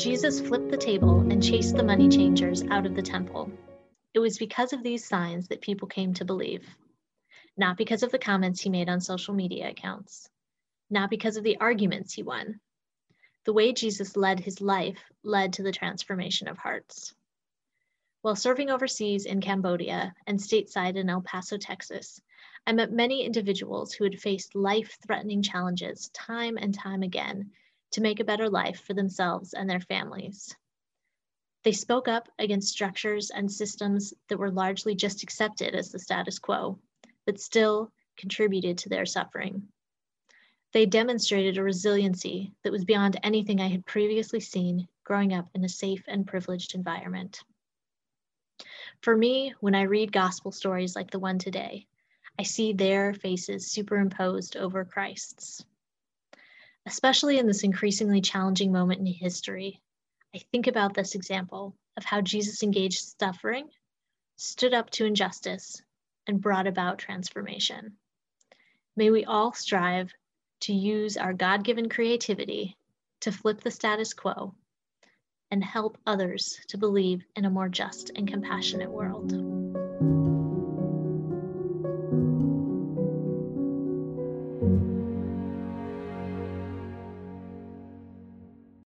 Jesus flipped the table and chased the money changers out of the temple. It was because of these signs that people came to believe, not because of the comments he made on social media accounts, not because of the arguments he won. The way Jesus led his life led to the transformation of hearts. While serving overseas in Cambodia and stateside in El Paso, Texas, I met many individuals who had faced life threatening challenges time and time again to make a better life for themselves and their families. They spoke up against structures and systems that were largely just accepted as the status quo, but still contributed to their suffering. They demonstrated a resiliency that was beyond anything I had previously seen growing up in a safe and privileged environment. For me, when I read gospel stories like the one today, I see their faces superimposed over Christ's. Especially in this increasingly challenging moment in history, I think about this example of how Jesus engaged suffering, stood up to injustice, and brought about transformation. May we all strive to use our God given creativity to flip the status quo and help others to believe in a more just and compassionate world.